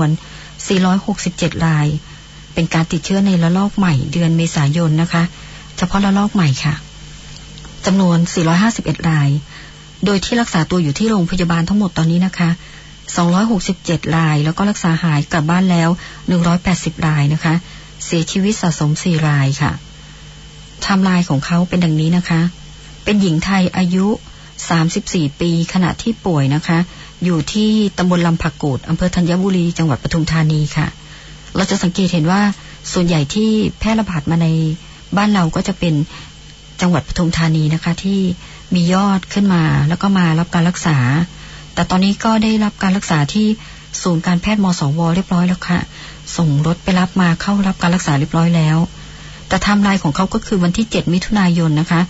วน467 ราย เป็นการติดเชื้อในระลอกใหม่เดือนเมษายนนะคะ เฉพาะระลอกใหม่ค่ะจำนวน 451 ราย โดยที่รักษาตัวอยู่ที่โรงพยาบาลทั้งหมดตอนนี้นะคะ 267 ราย แล้วก็รักษาหายกลับบ้านแล้ว 180 รายนะคะ เสียชีวิตสะสม 4 รายค่ะไทม์ไลน์ของเขาเป็นดังนี้นะคะ เป็นหญิงไทยอายุ 34 ปีขณะที่ป่วยนะคะ อยู่ที่ตำบลลำผักกูดอำเภอธัญบุรี จังหวัดปทุมธานีค่ะ เราจะสังเกตเห็นว่าส่วนใหญ่ที่แพร่ระบาดมาในบ้านเราก็จะเป็นจังหวัดปทุมธานีนะคะ ที่มียอดขึ้นมา แล้วก็มารับการรักษา แต่ตอนนี้ก็ได้รับการรักษาที่ศูนย์การแพทย์มสว เรียบร้อยแล้วค่ะ ส่งรถไปรับมาเข้ารับการรักษาเรียบร้อยแล้ว แต่ไทม์ไลน์ของเขาก็คือวันที่ 7 มิถุนายนนะคะ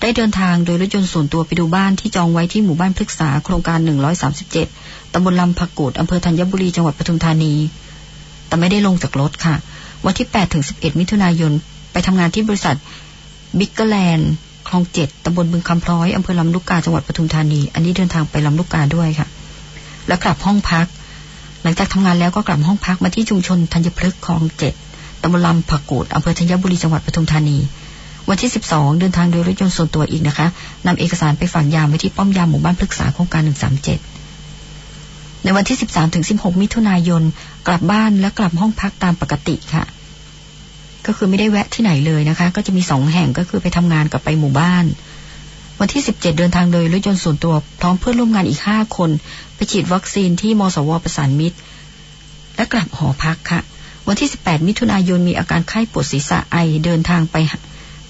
ได้เดินทางโดยรถยนต์ส่วนตัวไปดูบ้านที่จองไว้ที่หมู่บ้านพฤกษาโครงการ 137 ตำบลลำผักกูดอำเภอธัญบุรี จังหวัดปทุมธานี แต่ไม่ได้ลงจากรถค่ะ วันที่ 8 ถึง 11 มิถุนายน ไปทำงานที่บริษัทบิ๊กเกอร์แลนด์คลองเจ็ดตำบลบึงคำพร้อยอำเภอลำลูกกา จังหวัดปทุมธานี อันนี้เดินทางไปลำลูกกาด้วยค่ะ แล้วกลับห้องพัก หลังจากทำงานแล้วก็กลับห้องพักมาที่ชุมชนธัญพฤกษ์คลองเจ็ดตำบลลำผักกูดอำเภอธัญบุรี จังหวัดปทุมธานี วันที่ 12 เดินทางโดยรถยนต์ส่วนตัวอีกนะคะนำเอกสารไปฝากยามไว้ที่ป้อมยามหมู่บ้านพฤกษาโครงการ 137 ในวันที่ 13ถึง16 มิถุนายน กลับบ้านและกลับห้องพักตามปกติค่ะ ก็คือไม่ได้แวะที่ไหนเลยนะคะ ก็จะมีสองแห่งก็คือไปทำงานกับไปหมู่บ้าน วันที่ 17 เดินทางโดยรถยนต์ส่วนตัวพร้อมเพื่อนร่วมงานอีก 5 คน ไปฉีดวัคซีนที่มสวประสานมิตร และกลับหอพักค่ะวันที่ 18 มิถุนายนมีอาการไข้ปวดศีรษะไอเดินทางไป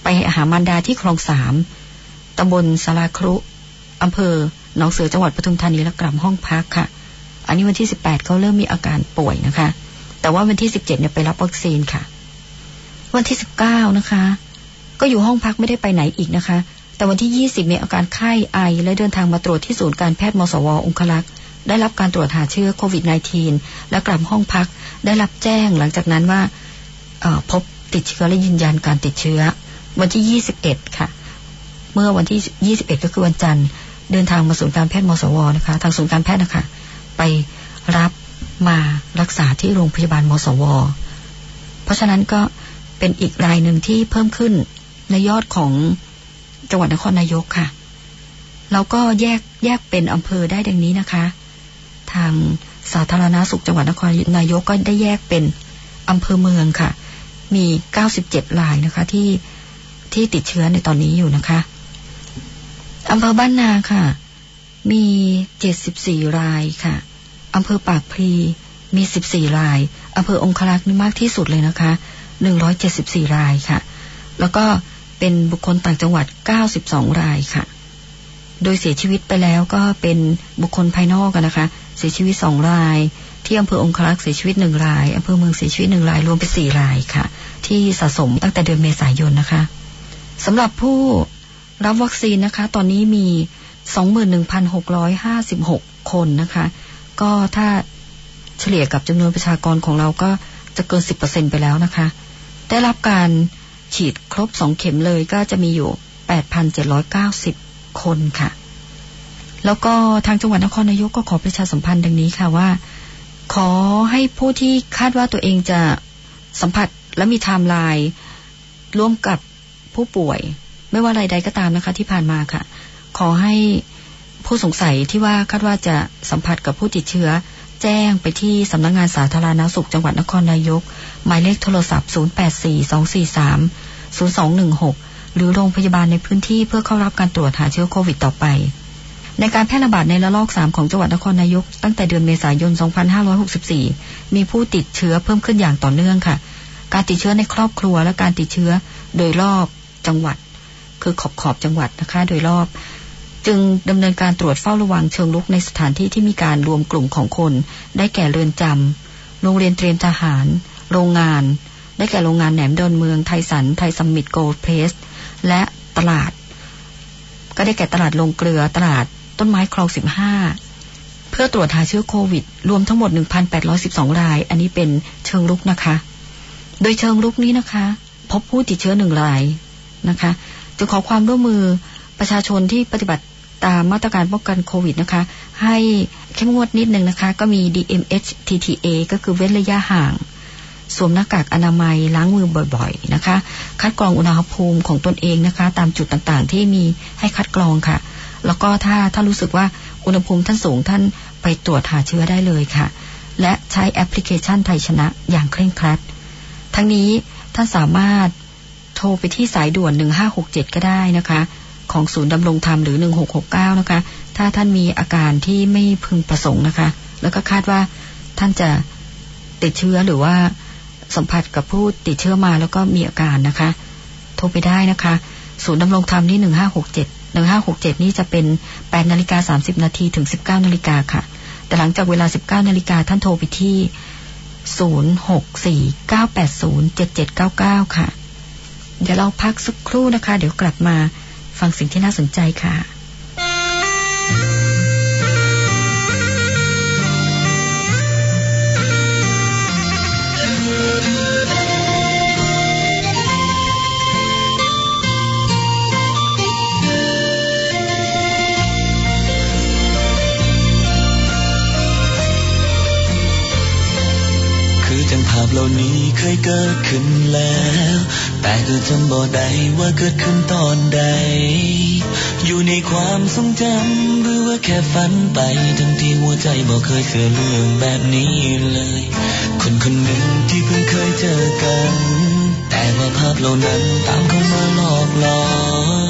ไปหามารดาที่คลองสามตำบลสาราครุอำเภอหนองเสือจังหวัดปทุมธานีและกลับห้องพักค่ะ อันนี้วันที่18เขาเริ่มมีอาการป่วยนะคะ แต่ว่าวันที่17เจ็ดเนี่ยไปรับวัคซีนค่ะ วันที่19นะคะ ก็อยู่ห้องพักไม่ได้ไปไหนอีกนะคะ แต่วันที่20มีอาการไข้ไอ และเดินทางมาตรวจที่ศูนย์การแพทย์มสวองคลักษ์ได้รับการตรวจหาเชื้อโควิด -19 และกลับห้องพักได้รับแจ้งหลังจากนั้นว่าพบติดเชื้อและยืนยันการติดเชื้อ วันที่ 21 ค่ะ เมื่อวันที่ 21 ก็คือวันจันทร์ เดินทางมาศูนย์การแพทย์มสวนะคะ ทางศูนย์การแพทย์นะคะ ไปรับมารักษาที่โรงพยาบาลมสว เพราะฉะนั้นก็เป็นอีกรายหนึ่งที่เพิ่มขึ้นในยอดของจังหวัดนครนายกค่ะ แล้วก็แยกแยกเป็นอำเภอได้ดังนี้นะคะ ทางสาธารณาสุขจังหวัดนครนายกก็ได้แยกเป็นอำเภอเมืองค่ะ มี 97รายนะคะที่ ที่ติดเชื้อในตอนนี้อยู่นะคะอำเภอบ้านนาค่ะ มี74รายค่ะอำเภอปากพลีมี14รายอำเภอองคลักษ์นี่มากที่สุดเลยนะคะ174รายค่ะ แล้วก็เป็นบุคคลต่างจังหวัด92รายค่ะ โดยเสียชีวิตไปแล้วก็เป็นบุคคลภายนอกกันนะคะ เสียชีวิต2ราย ที่อำเภอองคลักษ์เสียชีวิต1รายอำเภอเมืองเสียชีวิต1รายรวมเป็น4รายค่ะ ที่สะสมตั้งแต่เดือนเมษายนนะคะ สำหรับผู้รับวัคซีนนะคะ ตอนนี้มี 21,656 คนนะคะ ก็ถ้าเฉลี่ยกับจำนวนประชากรของเราก็จะเกิน 10%ไปแล้วนะคะ ได้รับการฉีดครบสองเข็มเลยก็จะมีอยู่ 8,790 คนค่ะ แล้วก็ทางจังหวัดนครนายกก็ขอประชาสัมพันธ์ดังนี้ค่ะว่า ขอให้ผู้ที่คาดว่าตัวเองจะสัมผัสและมีไทม์ไลน์ร่วมกับ ผู้ป่วย ไม่ว่าอะไรใดก็ตามนะคะ ที่ผ่านมาค่ะ ขอให้ผู้สงสัยที่ว่าคาดว่าจะสัมผัสกับผู้ติดเชื้อ แจ้งไปที่สำนักงงานสาธารณาสุขจังหวัดนครนายก หมายเลขโทรศัพท์ 0842430216 หรือโรงพยาบาลในพื้นที่เพื่อเข้ารับการตรวจหาเชื้อโควิดต่อไป ในการแพร่ระบาดในระลอก 3 ของจังหวัดนครนายก ตั้งแต่เดือนเมษายน 2564 มีผู้ติดเชื้อเพิ่มขึ้นอย่างต่อเนื่องค่ะ การติดเชื้อในครอบครัวและการติดเชื้อโดยรอบ จังหวัด คือขอบขอบจังหวัดนะคะโดยรอบ จึงดำเนินการตรวจเฝ้าระวังเชิงรุกในสถานที่ที่มีการรวมกลุ่มของคน ได้แก่เรือนจำโรงเรียนเตรียมทหาร โรงงาน ได้แก่โรงงานแหนมดอนเมืองไทยซันไทยซัมมิทโกลด์เพรสและตลาด ก็ได้แก่ตลาดโรงเกลือตลาดต้นไม้คลองสิบห้าเพื่อตรวจหาเชื้อโควิด รวมทั้งหมด 1,812 ราย อันนี้เป็นเชิงลุกนะคะ โดยเชิงลุกนี้นะคะ พบผู้ติดเชื้อหนึ่งราย นะคะจะขอความร่วมมือประชาชนที่ปฏิบัติตามมาตรการป้องกันโควิดนะคะ ให้เข้มงวดนิดนึงนะคะ ก็มี DMHTTA ก็คือเว้นระยะห่าง สวมหน้ากากอนามัยล้างมือบ่อยๆนะคะ คัดกรองอุณหภูมิของตนเองนะคะ ตามจุดต่างๆ ที่มีให้คัดกรองค่ะ แล้วก็ถ้าถ้ารู้สึกว่าอุณหภูมิท่านสูงท่านไปตรวจหาเชื้อได้เลยค่ะ และใช้แอปพลิเคชันไทยชนะอย่างเคร่งครัด ทั้งนี้ท่านสามารถ โทรไปที่สายด่วน 1567 ก็ได้นะคะ ของศูนย์ดำรงธรรมหรือ 1669 นะคะ ถ้าท่านมีอาการที่ไม่พึงประสงค์นะคะ แล้วก็คาดว่าท่านจะติดเชื้อหรือว่าสัมผัสกับผู้ติดเชื้อมาแล้วก็มีอาการนะคะ โทรไปได้นะคะ ศูนย์ดำรงธรรมนี่ 1567 1567 นี่จะเป็น 8 นาฬิกา 30 นาทีถึง 19 นาฬิกาค่ะ แต่หลังจากเวลา 19 นาฬิกาท่านโทรไปที่ 0649807799 ค่ะ เดี๋ยวเราพักสักครู่นะคะ เดี๋ยวกลับมาฟังสิ่งที่น่าสนใจค่ะาพเหล่านี้เคยเกิดขึ้นแล้ว แต่ก็จำบ่ได้ว่าเกิดขึ้นตอนใด อยู่ในความทรงจำหรือว่าแค่ฝันไป ทั้งที่หัวใจบ่เคยเชื่อเรื่องแบบนี้เลย คนคนหนึ่งที่เพิ่งเคยเจอกัน แต่ว่าภาพเหล่านั้นตามเข้ามาหลอกหลอน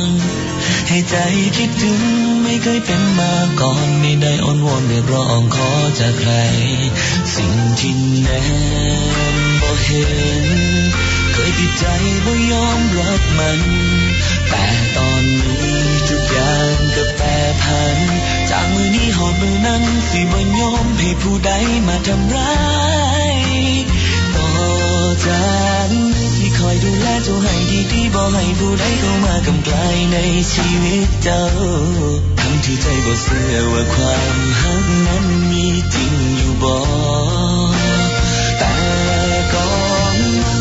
ให้ใจคิดถึงไม่เคยเป็นมาก่อนไม่ได้อ้อนวอนเรียกร้องขอจากใคร สิ่งที่แนมบ่เห็น เคยติดใจบ่ยอมรับมัน แต่ตอนนี้ทุกอย่างก็แปรผัน จากมือนี้หอดมือนั้นสิบ่ยอมให้ผู้ใดมาทำร้าย ในชีวิตเจ้าทั้งที่ใจบ่เชื่อว่าความหักนั้นมีจริงอยู่บ่แต่ก่อน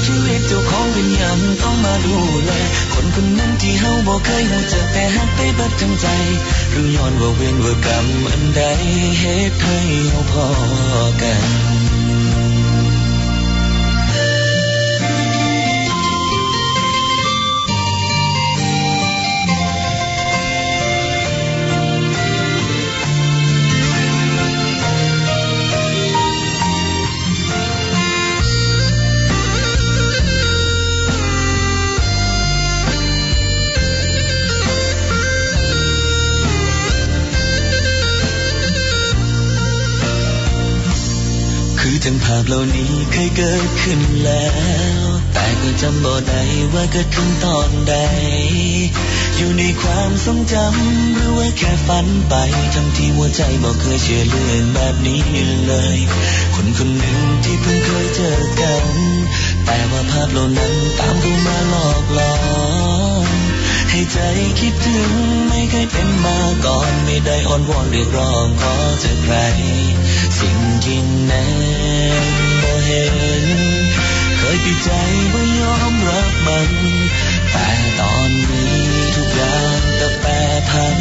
ชีวิตเจ้าของเป็นยังต้องมาดูแลคนคนนั้นที่เฮาบ่เคยรู้จักแต่หักไปเบิดทั้งใจหรือย้อนว่าเวรว่ากรรมอันใดเหตุให้เฮาพอกันาพเหล่านี้เคยเกิดขึ้นแล้ว แต่ก็จำบ่ได้ว่าเกิดขึ้นตอนใด อยู่ในความทรงจำหรือว่าแค่ฝันไป ทั้งที่หัวใจบ่เคยเชื่อเลื่อนแบบนี้เลย คนคนหนึ่งที่เพิ่งเคยเจอกัน แต่ว่าภาพเหล่านั้น ใจคิดถึงไม่เคยเป็นมาก่อนไม่ได้อ้อนวอนเรียกร้องขอจากใคร สิ่งที่แน่บ่เห็น เคยปิดใจว่ายอมรับมัน แต่ตอนนี้ทุกอย่างก็แปรผัน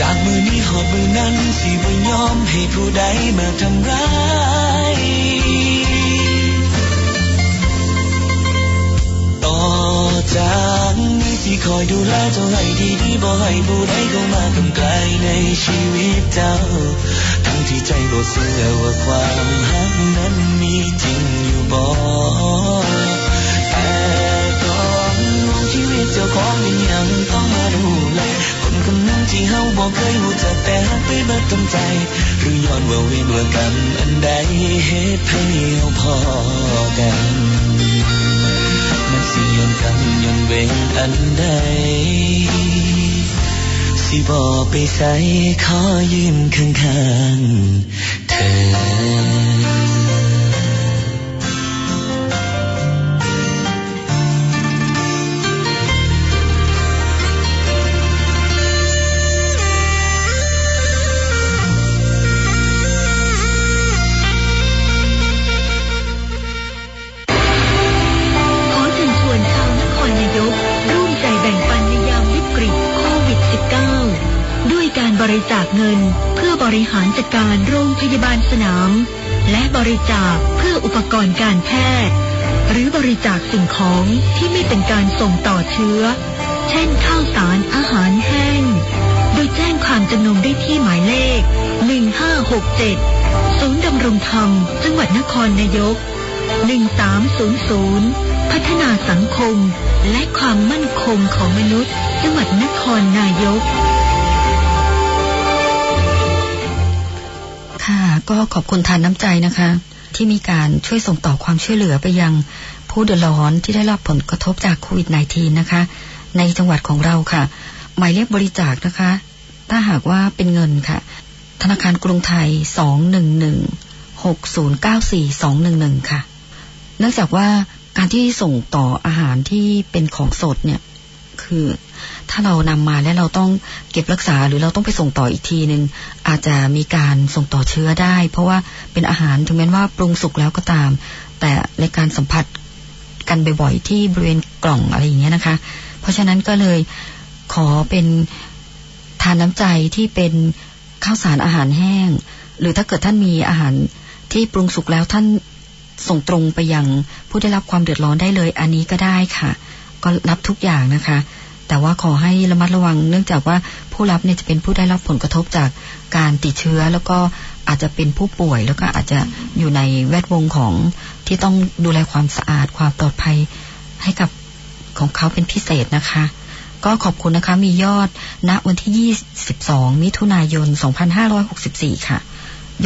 จากมือนี้หอดมือนั้นสิว่ายอมให้ผู้ใดมาทำร้าย จากนี้สิคอยดูแลเจ้าให้ดีๆบ่ให้ผู้ใดเข้ามากำไกลในชีวิตเจ้า ทั้งที่ใจบ่เชื่อว่าความหักนั้นมีจริงอยู่บ่แต่ก่อนชีวิตเจ้าของเป็นยังต้องมาดูแลคนคนนั้นที่เฮาบ่เคยรู้จักแต่หักไปเบิดทั้งใจ หรือย้อนว่าเวรว่ากรรมอันใดเหตุให้เฮาพอกัน สิย้อนกรรมย้อนเวงอันใด สิบอไปใส่ขอยืนข้างๆเธอ รณ์การแพทย์ หรือบริจาคสิ่งของที่ไม่เป็นการส่งต่อเชื้อ เช่นข้าวสารอาหารแห้ง โดยแจ้งความจำนงได้ที่หมายเลข 1567 ศูนย์ดำรงธรรม จังหวัดนครนายก 1300 พัฒนาสังคม และความมั่นคงของมนุษย์ จังหวัดนครนายกค่ะก็ขอบคุณทานน้ำใจนะคะ ที่มีการช่วยส่งต่อความช่วยเหลือไปยังผู้เดือดร้อนที่ได้รับผลกระทบจากโควิด -19 นะคะ ในจังหวัดของเราค่ะ หมายเลขบริจาคนะคะ ถ้าหากว่าเป็นเงินค่ะ ธนาคารกรุงไทย 211-6094-211 ค่ะ เนื่องจากว่าการที่ส่งต่ออาหารที่เป็นของสดเนี่ย คือ ถ้าเรานำมาแล้วเราต้องเก็บรักษาหรือเราต้องไปส่งต่ออีกทีหนึ่งอาจจะมีการส่งต่อเชื้อได้ เพราะว่าเป็นอาหารถึงแม้ว่าปรุงสุกแล้วก็ตาม แต่ในการสัมผัสกันบ่อยๆที่บริเวณกล่องอะไรอย่างเงี้ยนะคะ เพราะฉะนั้นก็เลยขอเป็นทานน้ำใจที่เป็นข้าวสารอาหารแห้ง หรือถ้าเกิดท่านมีอาหารที่ปรุงสุกแล้วท่านส่งตรงไปยังผู้ได้รับความเดือดร้อนได้เลย อันนี้ก็ได้ค่ะ ก็รับทุกอย่างนะคะ แต่ว่าขอให้ระมัดระวัง เนื่องจากว่าผู้รับเนี่ยจะเป็นผู้ได้รับผลกระทบจากการติดเชื้อ แล้วก็อาจจะเป็นผู้ป่วย แล้วก็อาจจะอยู่ในแวดวงของที่ต้องดูแลความสะอาดความปลอดภัยให้กับของเขาเป็นพิเศษนะคะ ก็ขอบคุณนะคะมียอดณวันที่ 22 มิถุนายน 2564 ค่ะ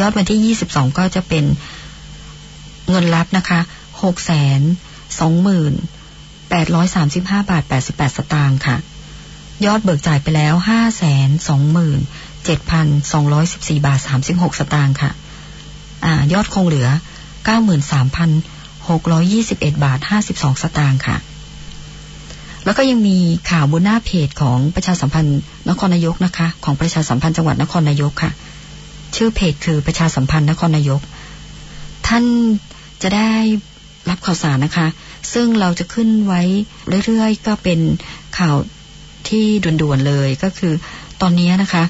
ยอดวันที่ 22 ก็จะเป็นเงินรับนะคะ 6 2 0 0 0 835 บาท 88 สตางค์ค่ะ ยอดเบิกจ่ายไปแล้ว 527,214 บาท 36 สตางค์ค่ะอยอดคงเหลือ 93,621 บาท 52 สตางค์ค่ะ แล้วก็ยังมีข่าวบนหน้าเพจของประชาสัมพันธ์นครนายกนะคะ ของประชาสัมพันธ์จังหวัดนครนายกค่ะ ชื่อเพจคือประชาสัมพันธ์นครนายก ท่านจะได้ รับข่าวสารนะคะ ซึ่งเราจะขึ้นไว้เรื่อยๆ ก็เป็นข่าวที่ด่วนๆเลยก็คือ ตอนนี้นะคะ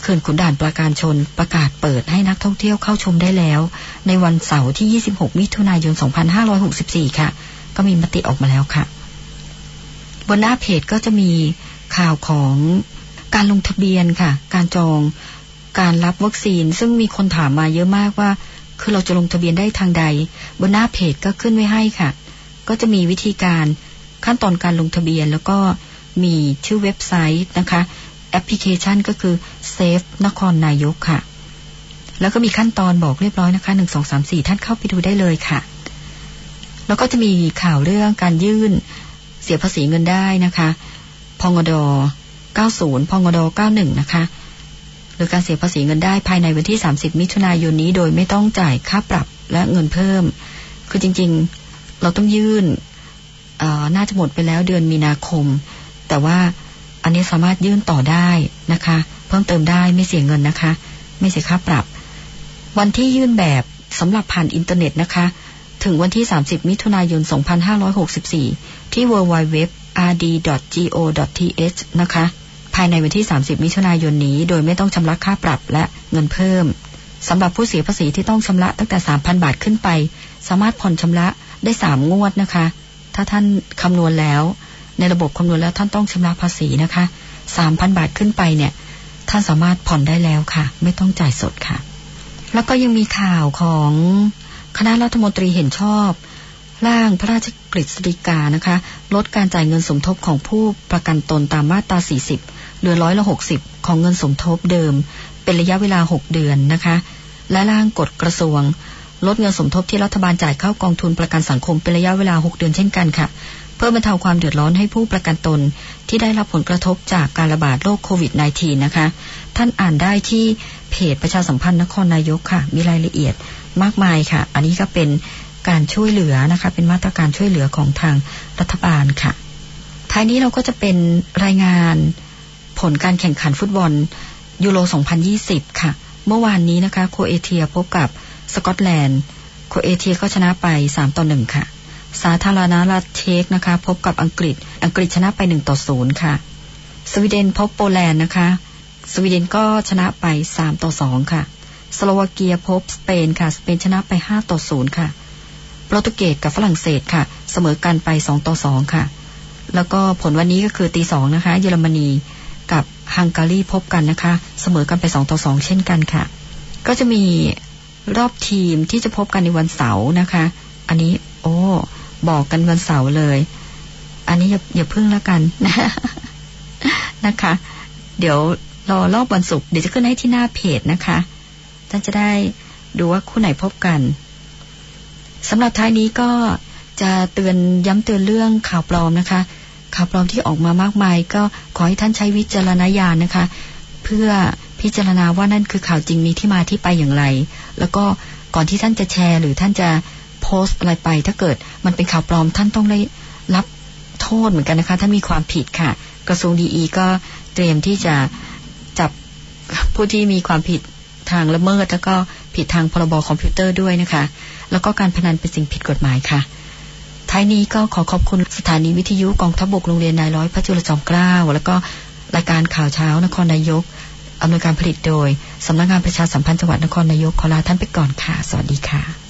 เขื่อนขุนด่านปราการชนประกาศเปิดให้นักท่องเที่ยวเข้าชมได้แล้ว ในวันเสาร์ที่ 26 มิถุนายน 2564 ค่ะ ก็มีมติออกมาแล้วค่ะ บนหน้าเพจก็จะมีข่าวของการลงทะเบียนค่ะ การจองการรับวัคซีน ซึ่งมีคนถามมาเยอะมากว่า คือเราจะลงทะเบียนได้ทางใด บนหน้าเพจก็ขึ้นไว้ให้ค่ะ ก็จะมีวิธีการขั้นตอนการลงทะเบียนแล้วก็มีชื่อเว็บไซต์นะคะ แอปพลิเคชันก็คือ Safe นครนายกค่ะ แล้วก็มีขั้นตอนบอกเรียบร้อยนะคะหนึ่งสองสามสี่ท่านเข้าไปดูได้เลยค่ะ แล้วก็จะมีข่าวเรื่องการยื่นเสียภาษีเงินได้นะคะพงด90พงด91นะคะ หรือการเสียภาษีเงินได้ภายในวันที่ 30 มิถุนายนนี้โดยไม่ต้องจ่ายค่าปรับและเงินเพิ่ม คือจริงๆ เราต้องยื่นน่าจะหมดไปแล้วเดือนมีนาคม แต่ว่าอันนี้สามารถยื่นต่อได้นะคะ เพิ่มเติมได้ไม่เสียเงินนะคะ ไม่เสียค่าปรับ วันที่ยื่นแบบสำหรับผ่านอินเทอร์เน็ตนะคะ ถึงวันที่ 30 มิถุนายน 2564 ที่ www.rd.go.th นะคะ ภายในวันที่ 30 มิถุนายนนี้ โดยไม่ต้องชำระค่าปรับและเงินเพิ่มสำหรับผู้เสียภาษีที่ต้องชำระตั้งแต่ 3,000 บาทขึ้นไป สามารถผ่อนชำระได้ 3 งวดนะคะ ถ้าท่านคำนวณแล้ว ในระบบคำนวณแล้วท่านต้องชำระภาษีนะคะ 3,000 บาทขึ้นไปเนี่ย ท่านสามารถผ่อนได้แล้วค่ะ ไม่ต้องจ่ายสดค่ะ แล้วก็ยังมีข่าวของคณะรัฐมนตรีเห็นชอบ ร่างพระราชกฤษฎีกานะคะ ลดการจ่ายเงินสมทบของผู้ประกันตนตามมาตรา 40 เหลือร้อยละ 60 ของเงินสมทบเดิม เป็นระยะเวลา 6 เดือนนะคะ และร่างกฎกระทรวง ลดเงินสมทบที่รัฐบาลจ่ายเข้ากองทุนประกันสังคมเป็นระยะเวลา 6 เดือนเช่นกันค่ะเพื่อบรรเทาความเดือดร้อนให้ผู้ประกันตนที่ได้รับผลกระทบจากการระบาดโรคโควิด -19 นะคะ ท่านอ่านได้ที่เพจประชาสัมพันธ์นครนายกค่ะ มีรายละเอียดมากมายค่ะ อันนี้ก็เป็น การช่วยเหลือนะคะ เป็นมาตรการช่วยเหลือของทางรัฐบาลค่ะ ท้ายนี้เราก็จะเป็นรายงานผลการแข่งขันฟุตบอลยูโร 2020 ค่ะ เมื่อวานนี้นะคะ โครเอเชียพบกับสกอตแลนด์ โครเอเชียก็ชนะไป 3 ต่อ 1 ค่ะ สาธารณรัฐเช็กนะคะ พบกับอังกฤษ อังกฤษชนะไป 1 ต่อ 0 ค่ะ สวีเดนพบโปแลนด์นะคะ สวีเดนก็ชนะไป 3 ต่อ 2 ค่ะ สโลวาเกียพบสเปนค่ะ สเปนชนะไป 5 ต่อ 0 ค่ะ โปรตุเกสกับฝรั่งเศสค่ะ เสมอกันไป2ต่อ2ค่ะ แล้วก็ผลวันนี้ก็คือตีสองนะคะ เยอรมนีกับฮังการีพบกันนะคะ เสมอกันไป2ต่อ2เช่นกันค่ะ ก็จะมีรอบทีมที่จะพบกันในวันเสาร์นะคะ อันนี้ โอ้ บอกกันวันเสาร์เลย อันนี้อย่าอย่าพึ่งแล้วกันนะคะ เดี๋ยวรอรอบวันศุกร์เดี๋ยวจะขึ้นให้ที่หน้าเพจนะคะท่านจะได้ดูว่าคู่ไหนพบกัน สำหรับท้ายนี้ก็จะเตือนย้ำเตือนเรื่องข่าวปลอมนะคะ ข่าวปลอมที่ออกมามากมาย ก็ขอให้ท่านใช้วิจารณญาณนะคะ เพื่อพิจารณาว่านั่นคือข่าวจริงมีที่มาที่ไปอย่างไร แล้วก็ก่อนที่ท่านจะแชร์ หรือท่านจะโพสต์อะไรไป ถ้าเกิดมันเป็นข่าวปลอมท่านต้องได้รับโทษเหมือนกันนะคะถ้ามีความผิดค่ะ กระทรวงดีอีก็เตรียมที่จะจับผู้ที่มีความผิด ทางละเมิด แล้วก็ผิดทางพรบคอมพิวเตอร์ด้วยนะคะ แล้วก็การพนันเป็นสิ่งผิดกฎหมายค่ะ ท้ายนี้ก็ขอขอบคุณสถานีวิทยุกองทัพบกโรงเรียนนายร้อยพระจุลจอมเกล้าแล้วก็รายการข่าวเช้านครนายกอำนวยการผลิตโดยสำนักงานประชาสัมพันธ์จังหวัดนครนายกขอลาท่านไปก่อนค่ะ สวัสดีค่ะ